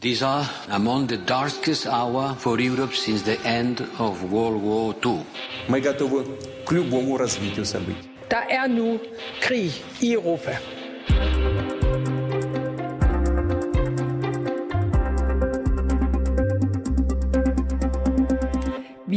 These are among the darkest hour for Europe since the end of World War II. Мы готовы к любому развитию событий. Der er nu krig i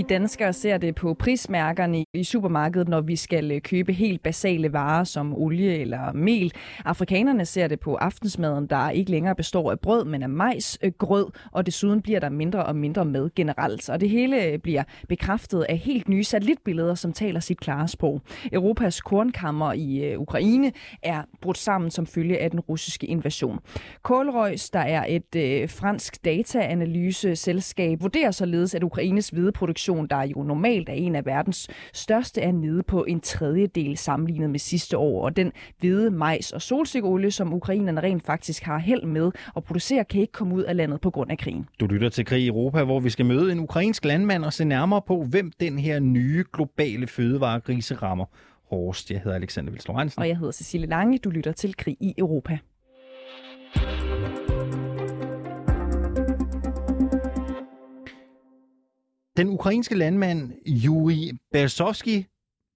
Danskere ser det på prismærkerne i supermarkedet, når vi skal øh, købe helt basale varer som olie eller mel. Afrikanerne ser det på aftensmaden, der ikke længere består af brød, men af majsgrød, og desuden bliver der mindre og mindre med generelt. Og det hele øh, bliver bekræftet af helt nye satellitbilleder, som taler sit klare sprog. Europas kornkammer i øh, Ukraine er brudt sammen som følge af den russiske invasion. Kålrøjs, der er et øh, fransk dataanalyseselskab, vurderer således, at Ukraines hvide produktion, der jo normalt er en af verdens største, er nede på en tredjedel sammenlignet med sidste år. Og den hvide majs og solsikkeolie, som ukrainerne rent faktisk har held med at producere, kan ikke komme ud af landet på grund af krigen. Du lytter til Krig i Europa, hvor vi skal møde en ukrainsk landmand og se nærmere på, hvem den her nye globale fødevaregrise rammer hårdest. Jeg hedder Alexander Vils Og jeg hedder Cecilie Lange. Du lytter til Krig i Europa. Den ukrainske landmand Yuri Bersovski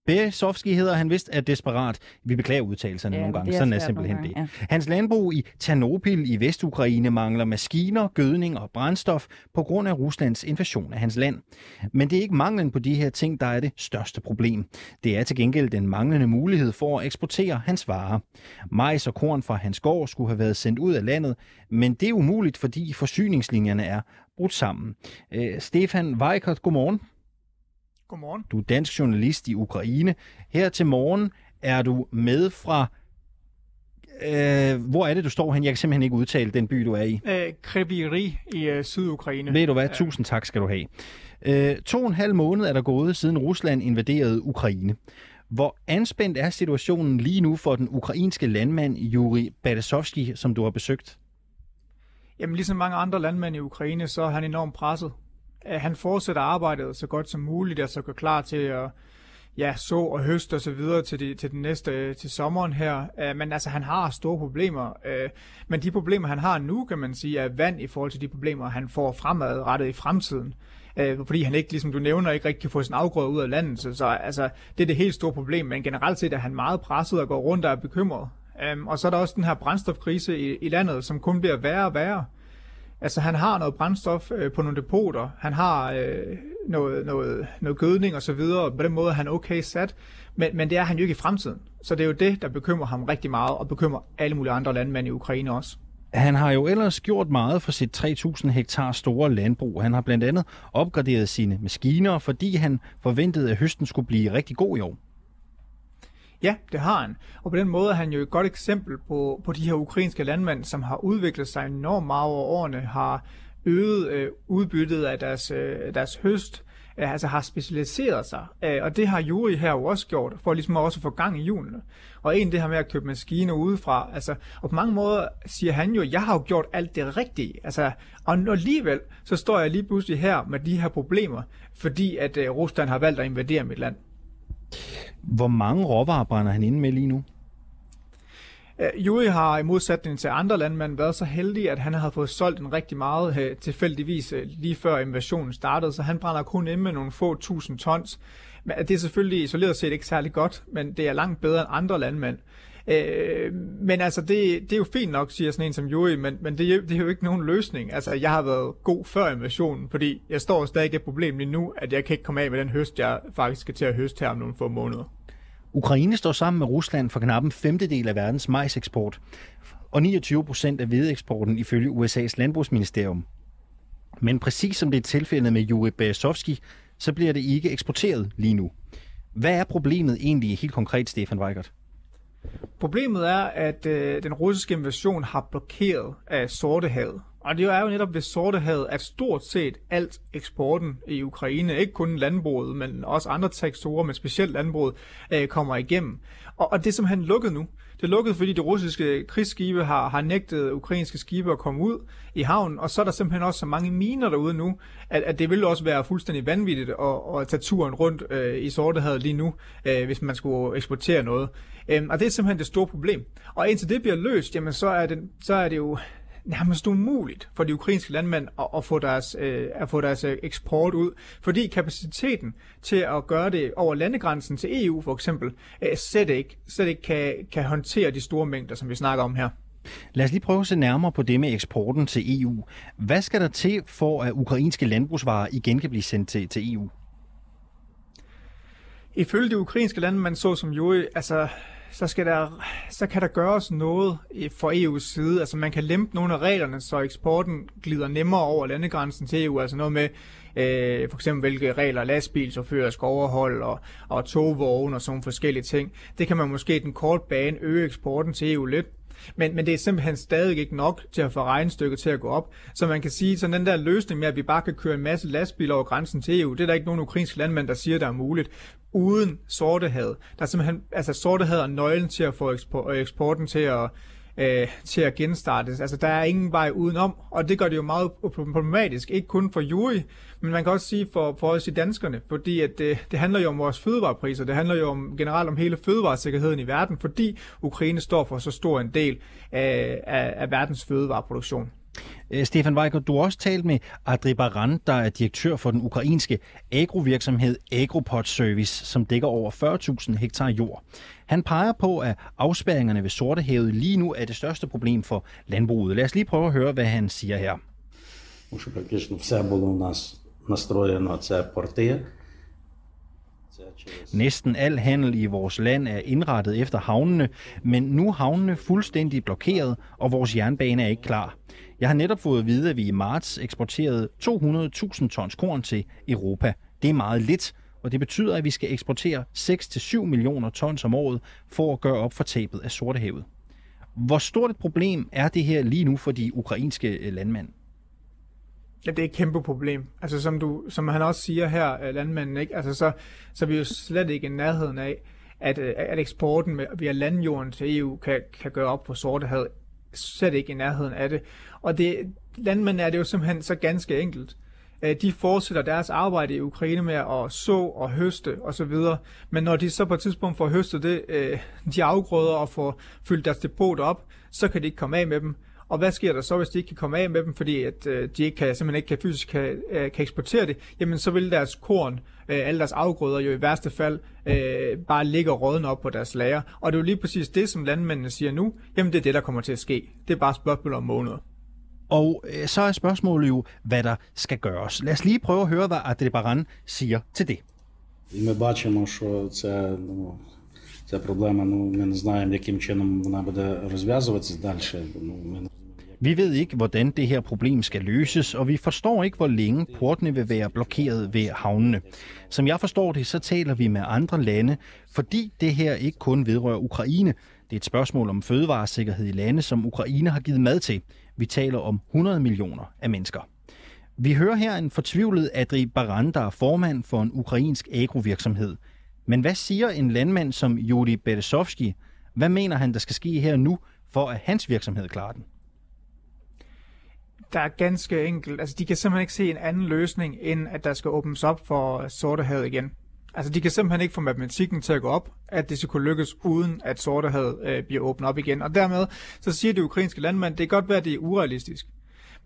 Besovski hedder han vist er desperat. Vi beklager udtalelserne ja, nogle gange. Er Sådan er simpelthen det. Ja. Hans landbrug i Ternopil i Vestukraine mangler maskiner, gødning og brændstof på grund af Ruslands invasion af hans land. Men det er ikke manglen på de her ting, der er det største problem. Det er til gengæld den manglende mulighed for at eksportere hans varer. Majs og korn fra hans gård skulle have været sendt ud af landet, men det er umuligt, fordi forsyningslinjerne er brudt sammen. Øh, Stefan Weikert, godmorgen. Godmorgen. Du er dansk journalist i Ukraine. Her til morgen er du med fra... Øh, hvor er det, du står hen? Jeg kan simpelthen ikke udtale den by, du er i. Øh, Kreviri i øh, Sydukraine. Ved du hvad? Tusind tak skal du have. Øh, to og en halv måned er der gået, siden Rusland invaderede Ukraine. Hvor anspændt er situationen lige nu for den ukrainske landmand Yuri Badasovski, som du har besøgt? Jamen ligesom mange andre landmænd i Ukraine, så er han enormt presset han fortsætter arbejdet så godt som muligt, altså og så går klar til at ja, så og høste og så videre til, de, til den næste, øh, til sommeren her. Øh, men altså, han har store problemer. Øh, men de problemer, han har nu, kan man sige, er vand i forhold til de problemer, han får fremadrettet i fremtiden. Uh, fordi han ikke, ligesom du nævner, ikke rigtig kan få sin afgrøde ud af landet. Så, så altså, det er det helt store problem. Men generelt set er han meget presset og går rundt og er bekymret. Um, og så er der også den her brændstofkrise i, i landet, som kun bliver værre og værre. Altså han har noget brændstof øh, på nogle depoter, han har øh, noget, noget, noget gødning og så videre, og på den måde er han okay sat, men, men det er han jo ikke i fremtiden. Så det er jo det, der bekymrer ham rigtig meget, og bekymrer alle mulige andre landmænd i Ukraine også. Han har jo ellers gjort meget for sit 3.000 hektar store landbrug. Han har blandt andet opgraderet sine maskiner, fordi han forventede, at høsten skulle blive rigtig god i år. Ja, det har han. Og på den måde er han jo et godt eksempel på, på de her ukrainske landmænd, som har udviklet sig enormt meget over årene, har øget øh, udbyttet af deres, øh, deres høst, øh, altså har specialiseret sig. Øh, og det har Juri her jo også gjort, for ligesom også at få gang i hjulene. Og en det her med at købe maskiner udefra, altså, og på mange måder siger han jo, jeg har jo gjort alt det rigtige. Altså, og alligevel, så står jeg lige pludselig her med de her problemer, fordi at øh, Rusland har valgt at invadere mit land. Hvor mange råvarer brænder han inde med lige nu? Øh, Juri har i modsætning til andre landmænd været så heldig, at han har fået solgt en rigtig meget øh, tilfældigvis øh, lige før invasionen startede, så han brænder kun ind med nogle få tusind tons. Men det er selvfølgelig isoleret set ikke særlig godt, men det er langt bedre end andre landmænd. Øh, men altså, det, det er jo fint nok, siger sådan en som Juri, men, men det, det er jo ikke nogen løsning. Altså, jeg har været god før invasionen, fordi jeg står stadig et problem lige nu, at jeg kan ikke komme af med den høst, jeg faktisk skal til at høste her om nogle få måneder. Ukraine står sammen med Rusland for knap en femtedel af verdens majseksport, og 29 procent af hvedeeksporten ifølge USA's landbrugsministerium. Men præcis som det er tilfældet med Juri Berezovski, så bliver det ikke eksporteret lige nu. Hvad er problemet egentlig helt konkret, Stefan Weigert? Problemet er, at øh, den russiske invasion har blokeret af Sortehavet. Og det er jo netop ved Sortehavet, at stort set alt eksporten i Ukraine, ikke kun landbruget, men også andre sektorer, men specielt landbruget, øh, kommer igennem. Og, og det er simpelthen lukket nu. Det er lukket, fordi de russiske krigsskibe har, har nægtet ukrainske skibe at komme ud i havnen, og så er der simpelthen også så mange miner derude nu, at, at det ville også være fuldstændig vanvittigt at, at tage turen rundt øh, i Sortehavet lige nu, øh, hvis man skulle eksportere noget. Øhm, og det er simpelthen det store problem. Og indtil det bliver løst, jamen så er det, så er det jo nærmest umuligt for de ukrainske landmænd at, at, få deres, øh, at få deres øh, eksport ud, fordi kapaciteten til at gøre det over landegrænsen til EU for eksempel, øh, slet ikke, slet ikke kan, kan håndtere de store mængder, som vi snakker om her. Lad os lige prøve at se nærmere på det med eksporten til EU. Hvad skal der til for, at ukrainske landbrugsvarer igen kan blive sendt til, til EU? Ifølge de ukrainske landmænd, så som jo, altså så, skal der, så kan der gøres noget fra EU's side. Altså man kan lempe nogle af reglerne, så eksporten glider nemmere over landegrænsen til EU. Altså noget med øh, for eksempel hvilke regler lastbilchauffører skal overholde og, og togvogne og sådan forskellige ting. Det kan man måske den kort bane øge eksporten til EU lidt. Men, men det er simpelthen stadig ikke nok til at få regnstykket til at gå op. Så man kan sige, at den der løsning med, at vi bare kan køre en masse lastbiler over grænsen til EU, det er der ikke nogen ukrainske landmænd, der siger, der er muligt uden sortehavet. Der er simpelthen, altså sortehavet er nøglen til at få eksporten til at, øh, til at genstartes. Altså, der er ingen vej udenom, og det gør det jo meget problematisk, ikke kun for Juri, men man kan også sige for, for os i danskerne, fordi at det, det handler jo om vores fødevarepriser, det handler jo om, generelt om hele fødevaresikkerheden i verden, fordi Ukraine står for så stor en del af, af, af verdens fødevareproduktion. Øh, Stefan Weigert, du har også talt med Adri Baran, der er direktør for den ukrainske agrovirksomhed Agropod Service, som dækker over 40.000 hektar jord. Han peger på, at afspærringerne ved Sortehavet lige nu er det største problem for landbruget. Lad os lige prøve at høre, hvad han siger her. Næsten al handel i vores land er indrettet efter havnene, men nu er havnene fuldstændig blokeret, og vores jernbane er ikke klar. Jeg har netop fået at vide, at vi i marts eksporterede 200.000 tons korn til Europa. Det er meget lidt, og det betyder, at vi skal eksportere 6-7 millioner tons om året for at gøre op for tabet af Sortehavet. Hvor stort et problem er det her lige nu for de ukrainske øh, landmænd? Ja, det er et kæmpe problem. Altså som, du, som han også siger her, øh, landmanden, ikke? Altså, så, så er vi jo slet ikke i nærheden af, at, øh, at eksporten med, via landjorden til EU kan, kan gøre op for Sortehavet. Slet ikke i nærheden af det. Og det, landmænd er det jo simpelthen så ganske enkelt. Øh, de fortsætter deres arbejde i Ukraine med at så og høste osv. Men når de så på et tidspunkt får høstet det, øh, de afgrøder og får fyldt deres depot op, så kan de ikke komme af med dem. Og hvad sker der så, hvis de ikke kan komme af med dem, fordi at øh, de ikke kan, simpelthen ikke kan fysisk kan, kan eksportere det? Jamen så vil deres korn, alle deres afgrøder jo i værste fald bare ligge og rådne op på deres lager. Og det er jo lige præcis det, som landmændene siger nu. Jamen det er det, der kommer til at ske. Det er bare spørgsmål om måneder. Og øh, så er spørgsmålet jo, hvad der skal gøres. Lad os lige prøve at høre, hvad Adribaran siger til det. Ми бачимо, що це, ну, ця проблема, ну, ми не знаємо, яким чином вона буде розв'язуватися далі. Ну, ми не vi ved ikke, hvordan det her problem skal løses, og vi forstår ikke, hvor længe portene vil være blokeret ved havnene. Som jeg forstår det, så taler vi med andre lande, fordi det her ikke kun vedrører Ukraine. Det er et spørgsmål om fødevaresikkerhed i lande, som Ukraine har givet mad til. Vi taler om 100 millioner af mennesker. Vi hører her en fortvivlet Adri Baran, der er formand for en ukrainsk agrovirksomhed. Men hvad siger en landmand som Juri Beresovski? Hvad mener han, der skal ske her nu, for at hans virksomhed klarer den? Der er ganske enkelt. Altså, de kan simpelthen ikke se en anden løsning, end at der skal åbnes op for Sortehavet igen. Altså, de kan simpelthen ikke få matematikken til at gå op, at det skal kunne lykkes, uden at Sortehavet øh, bliver åbnet op igen. Og dermed, så siger det ukrainske landmand, det kan godt være, at det er urealistisk.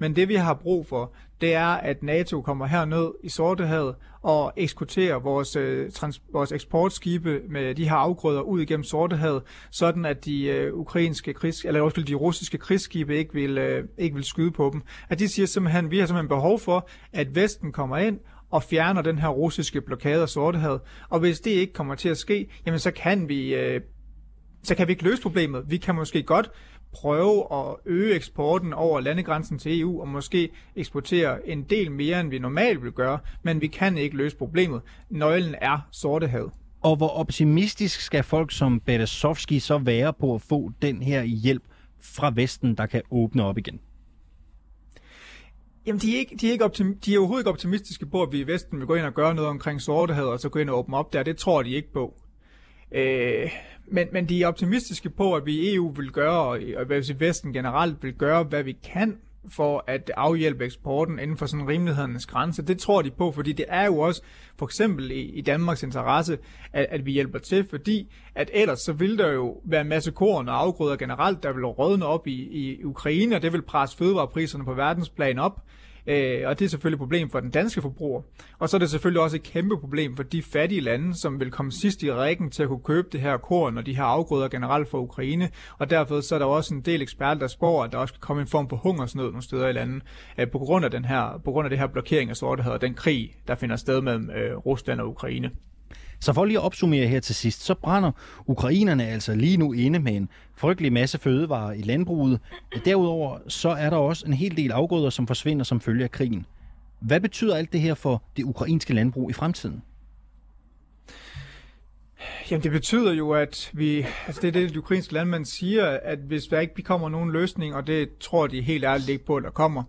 Men det vi har brug for, det er, at NATO kommer herned i Sortehavet og eksporterer vores, øh, trans- vores eksportskibe med de her afgrøder ud igennem Sortehavet, sådan at de øh, ukrainske krigs, eller også de russiske krigsskibe ikke vil, øh, ikke vil skyde på dem. At de siger simpelthen, at vi har simpelthen behov for, at Vesten kommer ind og fjerner den her russiske blokade af Sortehavet. Og hvis det ikke kommer til at ske, jamen så kan vi, øh, så kan vi ikke løse problemet. Vi kan måske godt prøve at øge eksporten over landegrænsen til EU og måske eksportere en del mere, end vi normalt vil gøre, men vi kan ikke løse problemet. Nøglen er Sortehavet. Og hvor optimistisk skal folk som Beresovski så være på at få den her hjælp fra Vesten, der kan åbne op igen? Jamen, de er, ikke, de, er ikke optim, de er overhovedet ikke optimistiske på, at vi i Vesten vil gå ind og gøre noget omkring sortehed, og så gå ind og åbne op der. Det tror de ikke på. Øh, men, men de er optimistiske på, at vi i EU vil gøre, og, og hvad Vesten generelt vil gøre, hvad vi kan for at afhjælpe eksporten inden for sådan rimelighedens grænse. Det tror de på, fordi det er jo også for eksempel i, i Danmarks interesse, at, at vi hjælper til, fordi at ellers så vil der jo være en masse korn og afgrøder generelt, der vil rådne op i, i Ukraine, og det vil presse fødevarepriserne på verdensplan op. Øh, og det er selvfølgelig et problem for den danske forbruger. Og så er det selvfølgelig også et kæmpe problem for de fattige lande, som vil komme sidst i rækken til at kunne købe det her korn og de her afgrøder generelt for Ukraine. Og derfor så er der også en del eksperter, der spår, at der også kan komme en form for hungersnød nogle steder i landet, øh, på grund af den her, på grund af det her blokering af sortehed og den krig, der finder sted mellem øh, Rusland og Ukraine. Så for lige at opsummere her til sidst, så brænder ukrainerne altså lige nu inde med en frygtelig masse fødevarer i landbruget. Derudover så er der også en hel del afgrøder, som forsvinder som følge af krigen. Hvad betyder alt det her for det ukrainske landbrug i fremtiden? Jamen det betyder jo, at vi, altså det er det, de ukrainske landmænd siger, at hvis der ikke kommer nogen løsning, og det tror de helt ærligt ikke på, at der kommer,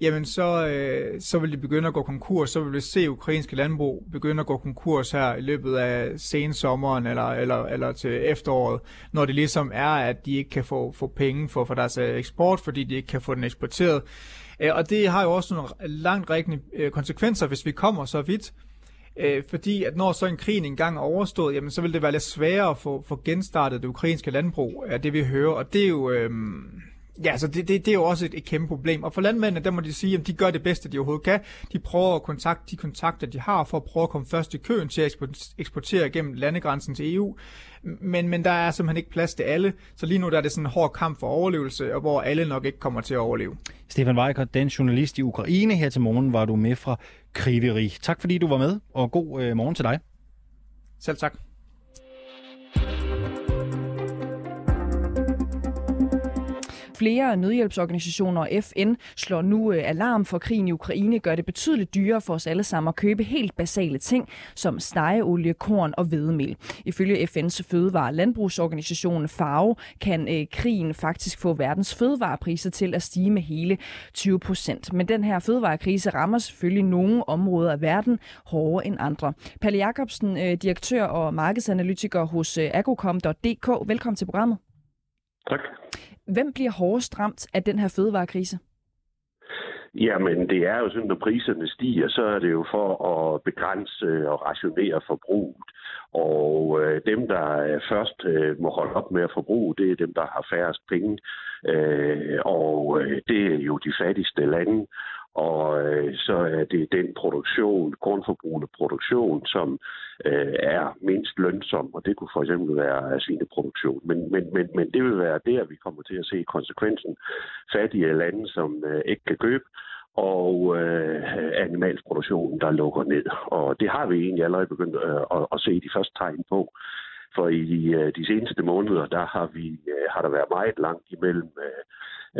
jamen så, øh, så vil de begynde at gå konkurs. Så vil vi se ukrainske landbrug begynde at gå konkurs her i løbet af sensommeren eller, eller, eller til efteråret, når det ligesom er, at de ikke kan få, få penge for, for deres øh, eksport, fordi de ikke kan få den eksporteret. Øh, og det har jo også nogle langt rækkende øh, konsekvenser, hvis vi kommer så vidt. Øh, fordi at når så en krig engang er overstået, jamen så vil det være lidt sværere at få, få genstartet det ukrainske landbrug, er det vi hører. Og det er jo... Øh, Ja, altså det, det, det er jo også et, et kæmpe problem. Og for landmændene, der må de sige, at de gør det bedste, de overhovedet kan. De prøver at kontakte de kontakter, de har, for at prøve at komme først i køen til at eksportere gennem landegrænsen til EU. Men, men der er simpelthen ikke plads til alle. Så lige nu der er det sådan en hård kamp for overlevelse, og hvor alle nok ikke kommer til at overleve. Stefan Weikert, den journalist i Ukraine her til morgen, var du med fra Kriveri. Tak fordi du var med, og god øh, morgen til dig. Selv tak. Flere nødhjælpsorganisationer og FN slår nu øh, alarm for krigen i Ukraine, gør det betydeligt dyrere for os alle sammen at købe helt basale ting som stegeolie, korn og hvedemel. Ifølge FN's fødevare- og landbrugsorganisation FAO kan øh, krigen faktisk få verdens fødevarepriser til at stige med hele 20 procent. Men den her fødevarekrise rammer selvfølgelig nogle områder af verden hårdere end andre. Palle Jacobsen, øh, direktør og markedsanalytiker hos agrocom.dk. Velkommen til programmet. Tak. Hvem bliver hårdest ramt af den her fødevarekrise? Jamen, det er jo sådan, når priserne stiger, så er det jo for at begrænse og rationere forbruget. Og øh, dem, der først øh, må holde op med at forbruge, det er dem, der har færrest penge. Øh, og øh, det er jo de fattigste lande og øh, så er det den produktion, grundforbrugende produktion, som øh, er mindst lønsom, og det kunne for eksempel være svineproduktion. Men, men, men, men det vil være der, vi kommer til at se konsekvensen. Fattige lande, som øh, ikke kan købe, og øh, animalsproduktionen, der lukker ned. Og det har vi egentlig allerede begyndt øh, at, at se de første tegn på. For i de, øh, de seneste måneder, der har, vi, øh, har der været meget langt imellem øh,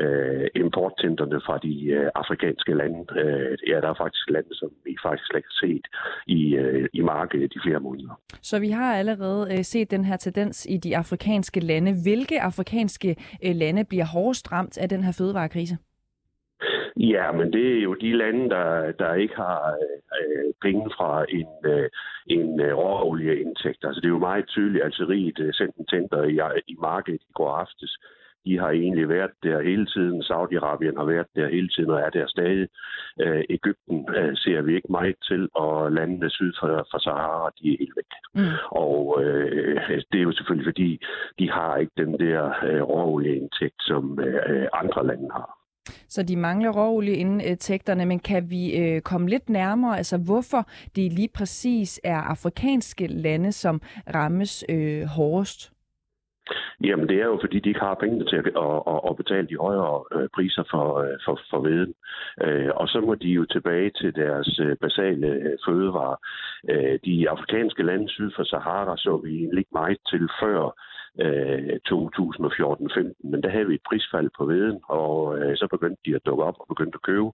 øh, importcentrene fra de øh, afrikanske lande. Øh, ja, der er faktisk lande, som vi faktisk slet ikke har set i, øh, i markedet i flere måneder. Så vi har allerede øh, set den her tendens i de afrikanske lande. Hvilke afrikanske øh, lande bliver hårdest ramt af den her fødevarekrise? Ja, men det er jo de lande, der, der ikke har øh, penge fra en, øh, en øh, råolieindtægt. Altså det er jo meget tydeligt, at Algeriet øh, sendte en tænder i, i markedet i går aftes de har egentlig været der hele tiden. Saudi-Arabien har været der hele tiden og er der stadig. Øh, Ægypten øh, ser vi ikke meget til, og landene syd for, for Sahara, de er helt væk. Mm. Og øh, det er jo selvfølgelig, fordi de har ikke den der øh, råolieindtægt, som øh, andre lande har. Så de mangler råolieindtægterne, men kan vi øh, komme lidt nærmere, altså hvorfor det lige præcis er afrikanske lande, som rammes øh, hårdest? Jamen, det er jo, fordi de ikke har penge til at, at, at, at betale de højere øh, priser for, øh, for, for veden. Øh, og så må de jo tilbage til deres basale fødevarer. De afrikanske lande syd for Sahara så vi ikke meget til før Øh, 2014-15, men der havde vi et prisfald på veden, og øh, så begyndte de at dukke op og begyndte at købe,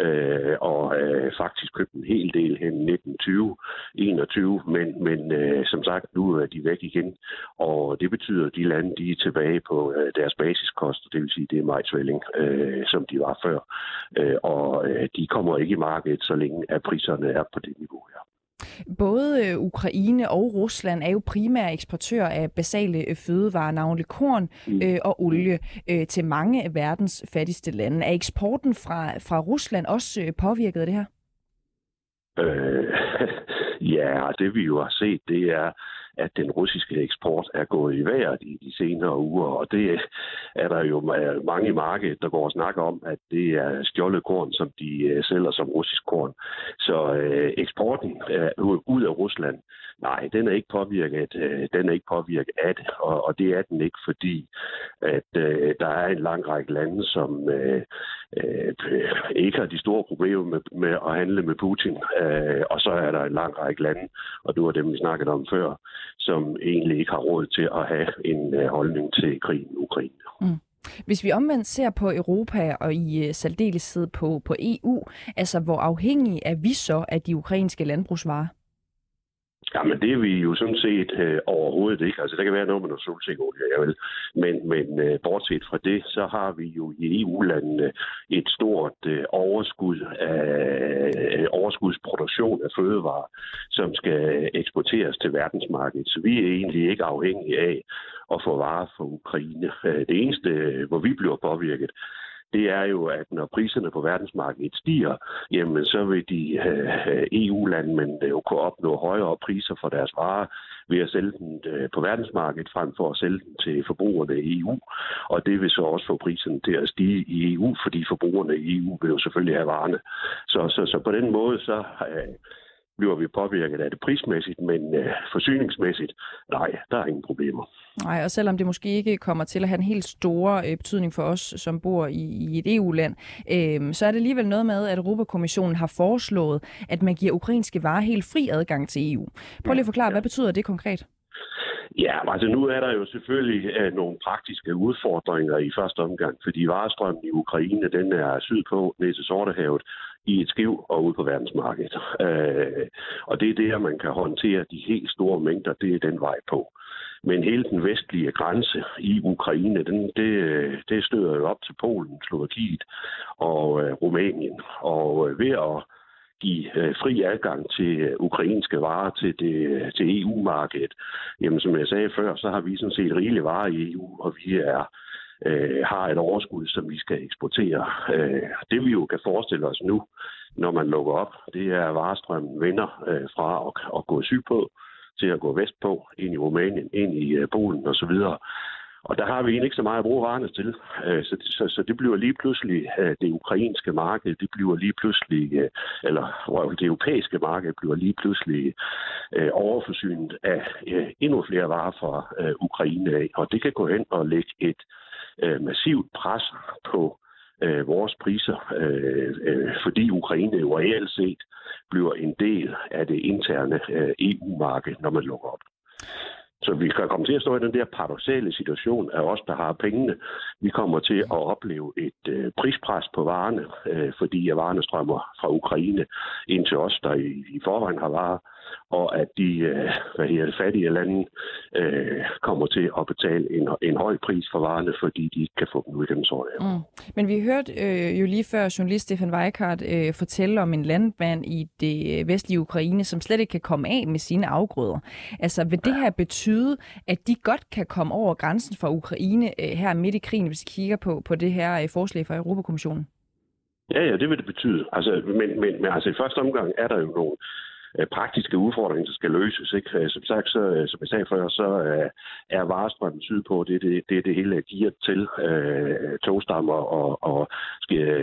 øh, og øh, faktisk købte en hel del hen 1920, 21, men, men øh, som sagt, nu er de væk igen, og det betyder, at de lande, de er tilbage på øh, deres basiskost, det vil sige, det er majsvælling, øh, som de var før, øh, og øh, de kommer ikke i markedet, så længe at priserne er på det niveau her. Både øh, Ukraine og Rusland er jo primære eksportører af basale øh, fødevarer, navnlig korn mm. øh, og olie, øh, til mange af verdens fattigste lande. Er eksporten fra, fra Rusland også øh, påvirket af det her? Øh, ja, det vi jo har set, det er, at den russiske eksport er gået i vejret i de senere uger, og det er der jo mange i markedet, der går og snakker om, at det er stjålet korn, som de øh, sælger som russisk korn. Så øh, eksporten øh, ud af Rusland, nej, den er ikke påvirket, øh, den er ikke påvirket af det, og, og det er den ikke, fordi at øh, der er en lang række lande, som øh, øh, ikke har de store problemer med, med at handle med Putin, øh, og så er der en lang række lande, og det var dem, vi snakkede om før, som egentlig ikke har råd til at have en øh, holdning til krigen i Ukraine. Mm. Hvis vi omvendt ser på Europa og i øh, særdeleshed på, på EU, altså hvor afhængige er vi så af de ukrainske landbrugsvarer? Jamen, det er vi jo sådan set øh, overhovedet ikke. Altså, der kan være noget med noget solsikkeolie, ja vel. Men, men øh, bortset fra det, så har vi jo i EU-landene et stort øh, overskud af øh, overskudsproduktion af fødevarer, som skal eksporteres til verdensmarkedet. Så vi er egentlig ikke afhængige af at få varer fra Ukraine. Øh, det eneste, øh, hvor vi bliver påvirket, det er jo, at når priserne på verdensmarkedet stiger, jamen så vil de øh, EU-landmænd øh, jo kunne opnå højere priser for deres varer ved at sælge dem øh, på verdensmarkedet frem for at sælge dem til forbrugerne i EU. Og det vil så også få priserne til at stige i EU, fordi forbrugerne i EU vil jo selvfølgelig have varerne. Så, så, så på den måde så øh, bliver vi påvirket af det prismæssigt, men øh, forsyningsmæssigt, nej, der er ingen problemer. Nej, og selvom det måske ikke kommer til at have en helt stor øh, betydning for os, som bor i, i et EU-land, øh, så er det alligevel noget med, at Europakommissionen har foreslået, at man giver ukrainske varer helt fri adgang til EU. Prøv lige at forklare, ja. hvad betyder det konkret? Ja, altså nu er der jo selvfølgelig uh, nogle praktiske udfordringer i første omgang, fordi varestrømmen i Ukraine, den er sydpå ned til Sortehavet, i et skiv og ude på verdensmarkedet. Øh, og det er der, man kan håndtere de helt store mængder, det er den vej på. Men hele den vestlige grænse i Ukraine, den, det, det støder jo op til Polen, Slovakiet og øh, Rumænien. Og øh, ved at give øh, fri adgang til øh, ukrainske varer til, det, øh, til EU-markedet. Jamen, som jeg sagde før, så har vi sådan set rigelige varer i EU, og vi er øh, har et overskud, som vi skal eksportere. Øh, det vi jo kan forestille os nu, når man lukker op, det er, at varestrømmen vender øh, fra at, at gå sydpå til at gå vestpå, ind i Rumænien, ind i øh, Polen osv. Og der har vi egentlig ikke så meget at bruge varerne til. Øh, så, så, så det bliver lige pludselig øh, det ukrainske marked, det bliver lige pludselig, øh, eller det europæiske marked bliver lige pludselig øh, overforsynet af endnu flere varer fra Ukraine af. Og det kan gå ind og lægge et Øh, massivt pres på øh, vores priser, øh, fordi Ukraine jo reelt set bliver en del af det interne EU-marked, når man lukker op. Så vi kan komme til at stå i den der paradoxale situation af os, der har pengene. Vi kommer til at opleve et øh, prispres på varerne, øh, fordi at varerne strømmer fra Ukraine ind til os, der i, i forvejen har varer og at de øh, hvad her, fattige lande øh, kommer til at betale en, en høj pris for varerne, fordi de ikke kan få dem ud gennem såret. Mm. Men vi hørte øh, jo lige før journalist Stefan Weikart øh, fortælle om en landmand i det vestlige Ukraine, som slet ikke kan komme af med sine afgrøder. Altså vil det her betyde, at de godt kan komme over grænsen for Ukraine øh, her midt i krigen, hvis vi kigger på, på det her øh, forslag fra Europakommissionen? Ja, ja, det vil det betyde. Altså, men, men, men altså, i første omgang er der jo nogle Øh, Øh, praktiske udfordringer, der skal løses. Ikke? Øh, som sagt, så, øh, som jeg sagde før, så er varestrømmen sydpå, det er det, det, det hele giver til øh, togstammer og, og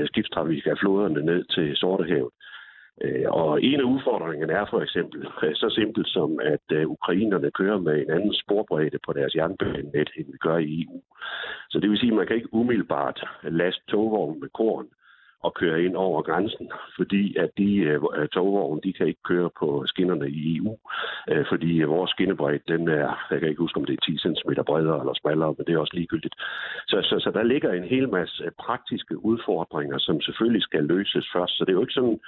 skibstrafik af floderne ned til Sortehavet. Og en af udfordringerne er for eksempel så simpelt som, at ukrainerne kører med en anden sporbredde på deres jernbanenet, end vi gør i EU. Så det vil sige, at man kan ikke umiddelbart laste togvognen med korn at køre ind over grænsen, fordi at de øh, øh togvogne, de kan ikke køre på skinnerne i EU, øh, fordi vores skinnebredde, den er, jeg kan ikke huske, om det er 10 cm bredere eller smallere, men det er også ligegyldigt. Så, så, så der ligger en hel masse praktiske udfordringer, som selvfølgelig skal løses først. Så det er jo ikke sådan,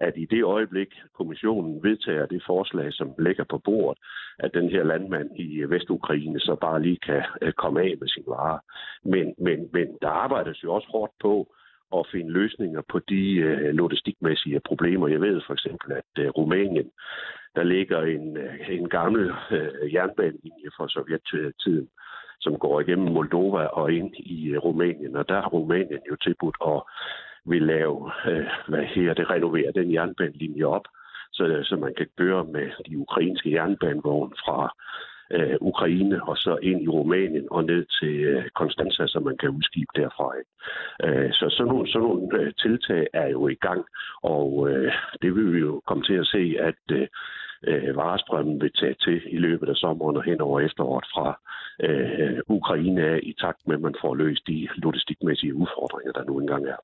at i det øjeblik, kommissionen vedtager det forslag, som ligger på bordet, at den her landmand i Vestukraine så bare lige kan øh, komme af med sin varer. Men, men, men der arbejdes jo også hårdt på at finde løsninger på de øh, logistikmæssige problemer. Jeg ved for eksempel, at øh, Rumænien der ligger en, øh, en gammel øh, jernbanelinje fra sovjettiden, som går igennem Moldova og ind i øh, Rumænien. Og der har Rumænien jo tilbudt at vil lave, øh, hvad her det, renovere den jernbanelinje op, så, så man kan køre med de ukrainske jernbanevogne fra øh, Ukraine og så ind i Rumænien og ned til øh, Konstanza, så man kan udskibe derfra. Øh, så sådan nogle, sådan nogle øh, tiltag er jo i gang, og øh, det vil vi jo komme til at se, at øh, øh, varestrømmen vil tage til i løbet af sommeren og hen over efteråret fra øh, Ukraine af, i takt med, at man får løst de logistikmæssige udfordringer, der nu engang er.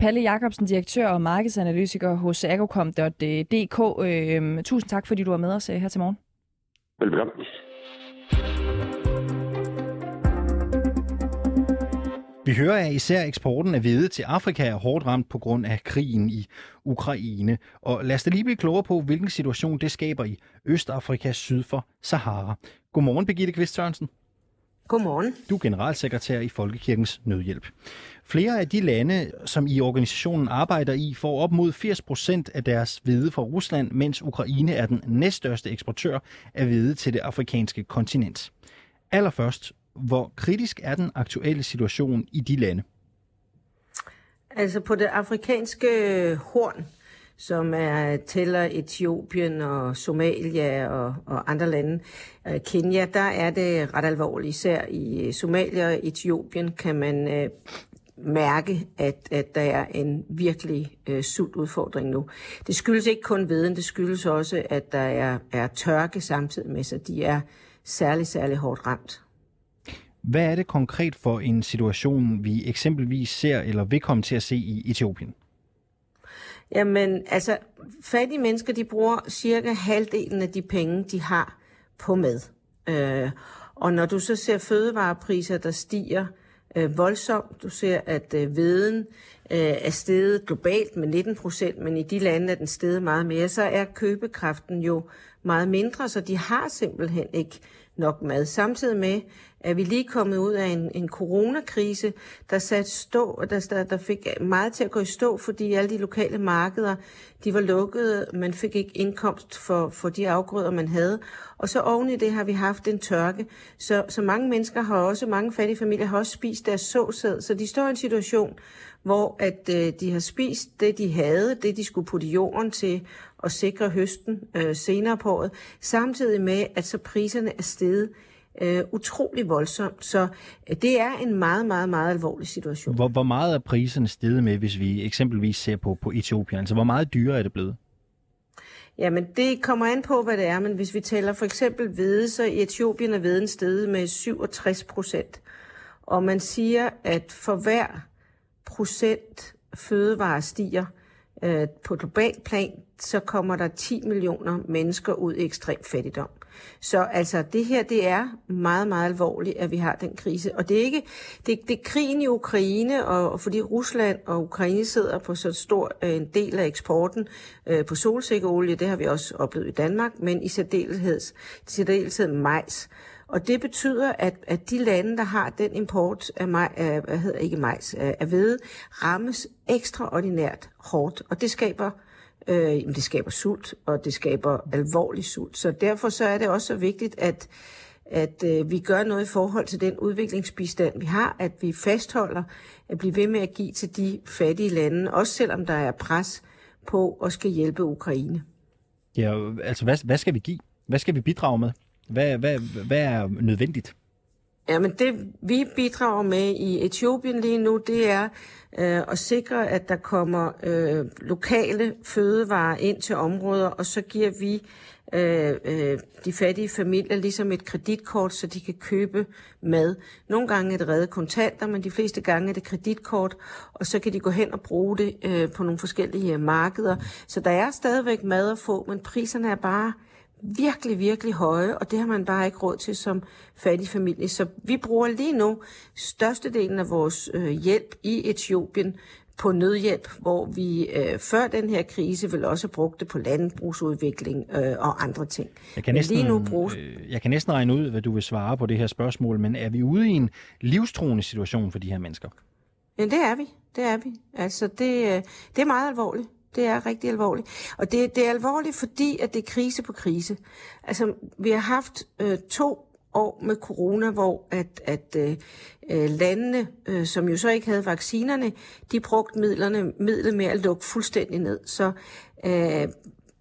Palle Jacobsen, direktør og markedsanalytiker hos agrocom.dk. Øh, tusind tak, fordi du var med os øh, her til morgen. Velbekomme. Vi hører, at især eksporten af hvede til Afrika er hårdt ramt på grund af krigen i Ukraine. Og lad os da lige blive klogere på, hvilken situation det skaber i Østafrika syd for Sahara. Godmorgen, Birgitte Kvist Sørensen. Godmorgen. Du er generalsekretær i Folkekirkens Nødhjælp. Flere af de lande, som i organisationen arbejder i, får op mod 80 procent af deres hvede fra Rusland, mens Ukraine er den næststørste eksportør af hvede til det afrikanske kontinent. Allerførst, hvor kritisk er den aktuelle situation i de lande? Altså på det afrikanske øh, horn, som er tæller Etiopien og Somalia og, og andre lande, øh, Kenya, der er det ret alvorligt. Især i øh, Somalia og Etiopien kan man øh, mærke, at, at der er en virkelig øh, sult udfordring nu. Det skyldes ikke kun viden, det skyldes også, at der er, er tørke samtidig med, så de er særlig, særlig hårdt ramt. Hvad er det konkret for en situation, vi eksempelvis ser eller vil komme til at se i Etiopien? Jamen, altså, fattige mennesker, de bruger cirka halvdelen af de penge, de har på mad. Øh, og når du så ser fødevarepriser, der stiger øh, voldsomt, du ser, at øh, veden øh, er steget globalt med 19 procent, men i de lande er den steget meget mere, så er købekraften jo meget mindre, så de har simpelthen ikke nok mad. Samtidig med, er vi lige kommet ud af en, en coronakrise, der satte stå, der, der, der fik meget til at gå i stå, fordi alle de lokale markeder, de var lukkede, man fik ikke indkomst for, for de afgrøder, man havde. Og så oven i det har vi haft en tørke, så, så mange mennesker har også, mange fattige familier har også spist deres såsæd, så de står i en situation, hvor at øh, de har spist det, de havde, det de skulle putte jorden til at sikre høsten øh, senere på året, samtidig med, at så priserne er steget øh, utrolig voldsomt. Så øh, det er en meget, meget, meget alvorlig situation. Hvor, hvor meget er priserne steget med, hvis vi eksempelvis ser på, på Etiopien? Altså, hvor meget dyrere er det blevet? Jamen, det kommer an på, hvad det er, men hvis vi taler for eksempel hvede, så i Etiopien er hveden steget med 67 procent. Og man siger, at for hver procent fødevare stiger øh, på global plan, så kommer der 10 millioner mennesker ud i ekstrem fattigdom. Så altså, det her, det er meget, meget alvorligt, at vi har den krise. Og det er ikke, det, det er krigen i Ukraine, og, og fordi Rusland og Ukraine sidder på så stor øh, en del af eksporten øh, på solsikkeolie, det har vi også oplevet i Danmark, men i særdeleshed, særdeleshed majs. Og det betyder, at, at de lande, der har den import af, maj, af hvad hedder ikke majs, af, af hvede, rammes ekstraordinært hårdt. Og det skaber øh, jamen det skaber sult, og det skaber alvorlig sult. Så derfor så er det også så vigtigt, at, at øh, vi gør noget i forhold til den udviklingsbistand, vi har, at vi fastholder at blive ved med at give til de fattige lande, også selvom der er pres på at skal hjælpe Ukraine. Ja, altså hvad, hvad skal vi give? Hvad skal vi bidrage med? Hvad, hvad, hvad er nødvendigt? Jamen det vi bidrager med i Etiopien lige nu, det er øh, at sikre, at der kommer øh, lokale fødevarer ind til områder, og så giver vi øh, øh, de fattige familier ligesom et kreditkort, så de kan købe mad. Nogle gange er det redde kontanter, men de fleste gange er det kreditkort, og så kan de gå hen og bruge det øh, på nogle forskellige markeder. Så der er stadigvæk mad at få, men priserne er bare virkelig, virkelig høje, og det har man bare ikke råd til som fattig familie. Så vi bruger lige nu størstedelen af vores øh, hjælp i Etiopien på nødhjælp, hvor vi øh, før den her krise vil også have brugt det på landbrugsudvikling øh, og andre ting. Jeg kan, næsten, lige nu bruges... øh, jeg kan næsten regne ud, hvad du vil svare på det her spørgsmål, men er vi ude i en livstruende situation for de her mennesker? Ja, det er vi. Det er vi. Altså, det, øh, det er meget alvorligt. Det er rigtig alvorligt. Og det, det er alvorligt, fordi at det er krise på krise. Altså, vi har haft øh, to år med corona, hvor at, at øh, øh landene, øh, som jo så ikke havde vaccinerne, de brugte midlerne, midlet med at lukke fuldstændig ned. Så øh,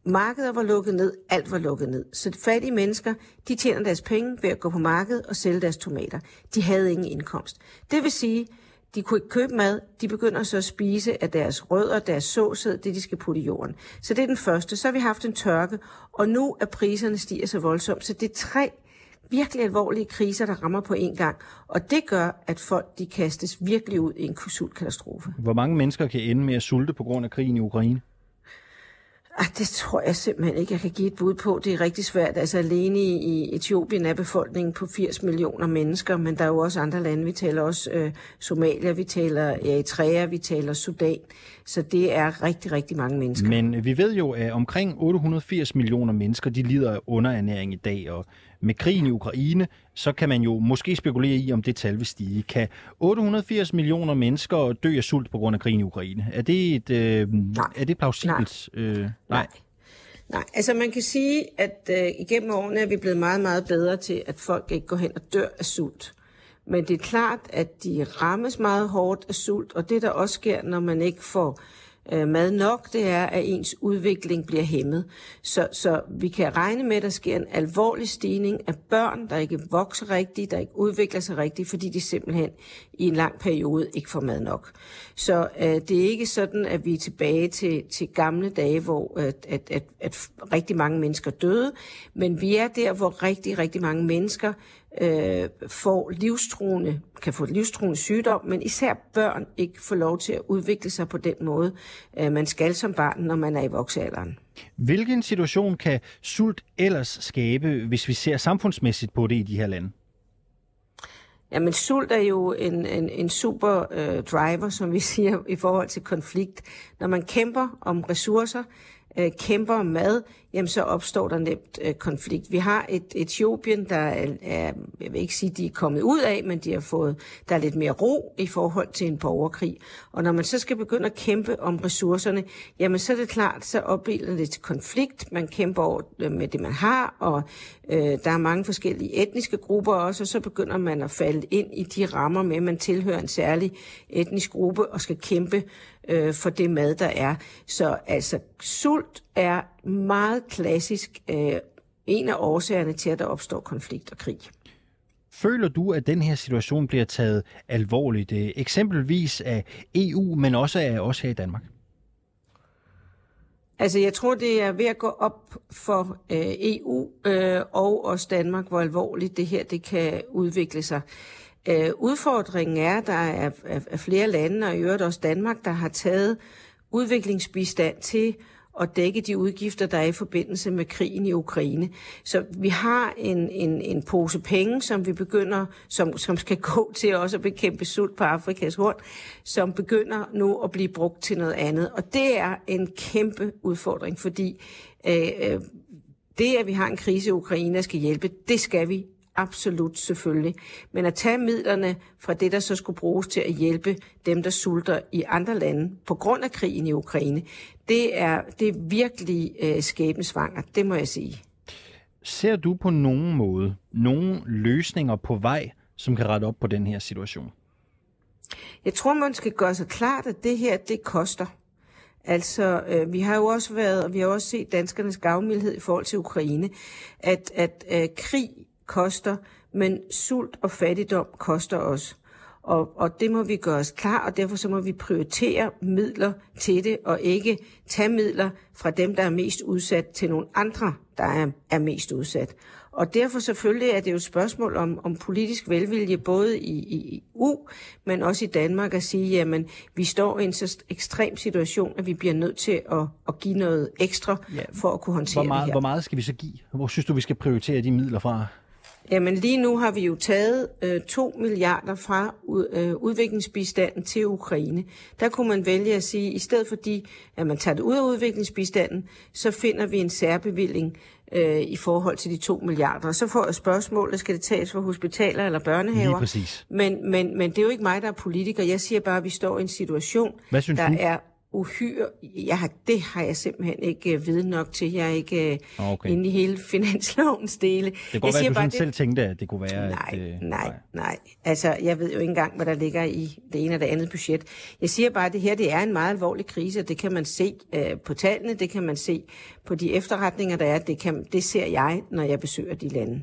markedet var lukket ned, alt var lukket ned. Så fattige mennesker, de tjener deres penge ved at gå på markedet og sælge deres tomater. De havde ingen indkomst. Det vil sige, de kunne ikke købe mad, de begynder så at spise af deres rødder, deres såsæd, det de skal putte i jorden. Så det er den første. Så har vi haft en tørke, og nu er priserne stiger så voldsomt. Så det er tre virkelig alvorlige kriser, der rammer på en gang. Og det gør, at folk de kastes virkelig ud i en sultkatastrofe. Hvor mange mennesker kan ende med at sulte på grund af krigen i Ukraine? Ah, det tror jeg simpelthen ikke, jeg kan give et bud på. Det er rigtig svært. Altså alene i Etiopien er befolkningen på 80 millioner mennesker, men der er jo også andre lande. Vi taler også øh, Somalia, vi taler Eritrea, vi taler Sudan. Så det er rigtig, rigtig mange mennesker. Men vi ved jo, at omkring 880 millioner mennesker, de lider af underernæring i dag, og med krigen i Ukraine, så kan man jo måske spekulere i, om det tal vil stige. Kan 880 millioner mennesker dø af sult på grund af krigen i Ukraine? Er det, et, øh, nej. er det plausibelt? Nej. Øh, nej. nej. Nej, altså man kan sige, at øh, igennem årene er vi blevet meget, meget bedre til, at folk ikke går hen og dør af sult. Men det er klart, at de rammes meget hårdt af sult, og det der også sker, når man ikke får øh, Øh, mad nok, det er, at ens udvikling bliver hæmmet. Så, så vi kan regne med, at der sker en alvorlig stigning af børn, der ikke vokser rigtigt, der ikke udvikler sig rigtigt, fordi de simpelthen i en lang periode ikke får mad nok. Så øh, det er ikke sådan, at vi er tilbage til, til gamle dage, hvor øh, at, at, at, at rigtig mange mennesker døde, men vi er der, hvor rigtig, rigtig mange mennesker øh, får livstruende, kan få livstruende sygdom, men især børn ikke får lov til at udvikle sig på den måde, øh, man skal som barn, når man er i voksealderen. Hvilken situation kan sult ellers skabe, hvis vi ser samfundsmæssigt på det i de her lande? Jamen, sult er jo en, en, en super øh, driver, som vi siger, i forhold til konflikt. Når man kæmper om ressourcer, øh, kæmper om mad, jamen så opstår der nemt øh, konflikt. Vi har et Etiopien, der er, er, jeg vil ikke sige, de er kommet ud af, men de har fået, der er lidt mere ro i forhold til en borgerkrig. Og når man så skal begynde at kæmpe om ressourcerne, jamen så er det klart, så opbilder det til konflikt. Man kæmper over øh, med det, man har, og øh, der er mange forskellige etniske grupper også, og så begynder man at falde ind i de rammer med, at man tilhører en særlig etnisk gruppe og skal kæmpe øh, for det mad, der er. Så altså, sult er meget klassisk øh, en af årsagerne til, at der opstår konflikt og krig. Føler du, at den her situation bliver taget alvorligt, øh, eksempelvis af EU, men også af os her i Danmark? Altså, jeg tror, det er ved at gå op for øh, EU øh, og også Danmark, hvor alvorligt det her det kan udvikle sig. Øh, udfordringen er, at der er, er, er flere lande, og i øvrigt også Danmark, der har taget udviklingsbistand til at dække de udgifter, der er i forbindelse med krigen i Ukraine. Så vi har en, en, en pose penge, som vi begynder, som, som skal gå til også at bekæmpe sult på Afrikas horn, som begynder nu at blive brugt til noget andet. Og det er en kæmpe udfordring, fordi øh, øh det, at vi har en krise i Ukraine, skal hjælpe, det skal vi Absolut, selvfølgelig. Men at tage midlerne fra det, der så skulle bruges til at hjælpe dem, der sulter i andre lande på grund af krigen i Ukraine, det er, det er virkelig øh, skæbnesvanger, det må jeg sige. Ser du på nogen måde nogle løsninger på vej, som kan rette op på den her situation? Jeg tror, man skal gøre sig klart, at det her, det koster. Altså, øh, vi har jo også været, og vi har også set danskernes gavmildhed i forhold til Ukraine, at, at øh, krig koster, men sult og fattigdom koster også. Og, og det må vi gøre os klar, og derfor så må vi prioritere midler til det, og ikke tage midler fra dem, der er mest udsat, til nogle andre, der er, er mest udsat. Og derfor selvfølgelig er det jo et spørgsmål om, om politisk velvilje, både i, i EU, men også i Danmark, at sige, jamen, vi står i en så ekstrem situation, at vi bliver nødt til at, at give noget ekstra ja, for at kunne håndtere hvor meget, det her. Hvor meget skal vi så give? Hvor synes du, vi skal prioritere de midler fra? Jamen lige nu har vi jo taget øh, 2 milliarder fra øh, udviklingsbistanden til Ukraine. Der kunne man vælge at sige, at i stedet fordi at man tager det ud af udviklingsbistanden, så finder vi en særbevilling øh, i forhold til de 2 milliarder. Og så får jeg spørgsmålet, skal det tages fra hospitaler eller børnehaver? Lige præcis. Men, men, men det er jo ikke mig, der er politiker. Jeg siger bare, at vi står i en situation, Hvad synes der du? er uhyre... Jeg har, det har jeg simpelthen ikke uh, viden nok til. Jeg er ikke uh, okay. inde i hele finanslovens dele. Det kan godt være, at du bare, det... selv tænkte, at det kunne være... Nej, et, uh, nej, nej. Altså, jeg ved jo ikke engang, hvad der ligger i det ene og det andet budget. Jeg siger bare, at det her det er en meget alvorlig krise, og det kan man se uh, på tallene, det kan man se på de efterretninger, der er. Det, kan, det ser jeg, når jeg besøger de lande.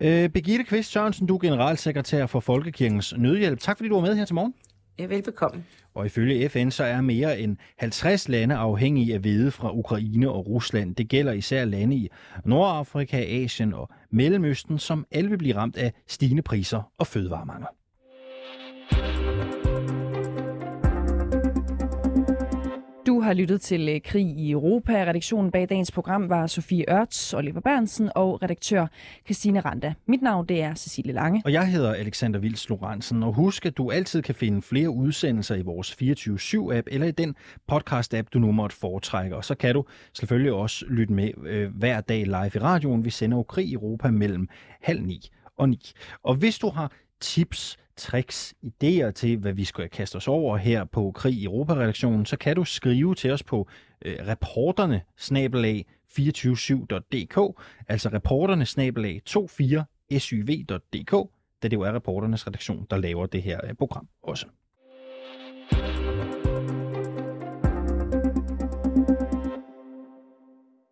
Øh, Birgitte Kvist Sørensen, du er generalsekretær for Folkekirkens Nødhjælp. Tak fordi du var med her til morgen. Ja, velbekomme. Og ifølge FN så er mere end 50 lande afhængige af hvede fra Ukraine og Rusland. Det gælder især lande i Nordafrika, Asien og Mellemøsten, som alle vil blive ramt af stigende priser og fødevaremangel. Du har lyttet til øh, Krig i Europa. Redaktionen bag dagens program var Sofie Ørts, Oliver Bernsen og redaktør Christine Randa. Mit navn det er Cecilie Lange. Og jeg hedder Alexander Vils Lorentzen. Og husk, at du altid kan finde flere udsendelser i vores 24-7-app eller i den podcast-app, du nu måtte foretrække. Og så kan du selvfølgelig også lytte med øh, hver dag live i radioen. Vi sender jo Krig i Europa mellem halv ni og ni. Og hvis du har tips tricks, idéer til, hvad vi skal kaste os over her på Krig i Europa-redaktionen, så kan du skrive til os på øh, reporterne 247.dk, altså reporterne 24syv.dk, da det jo er reporternes redaktion, der laver det her øh, program også.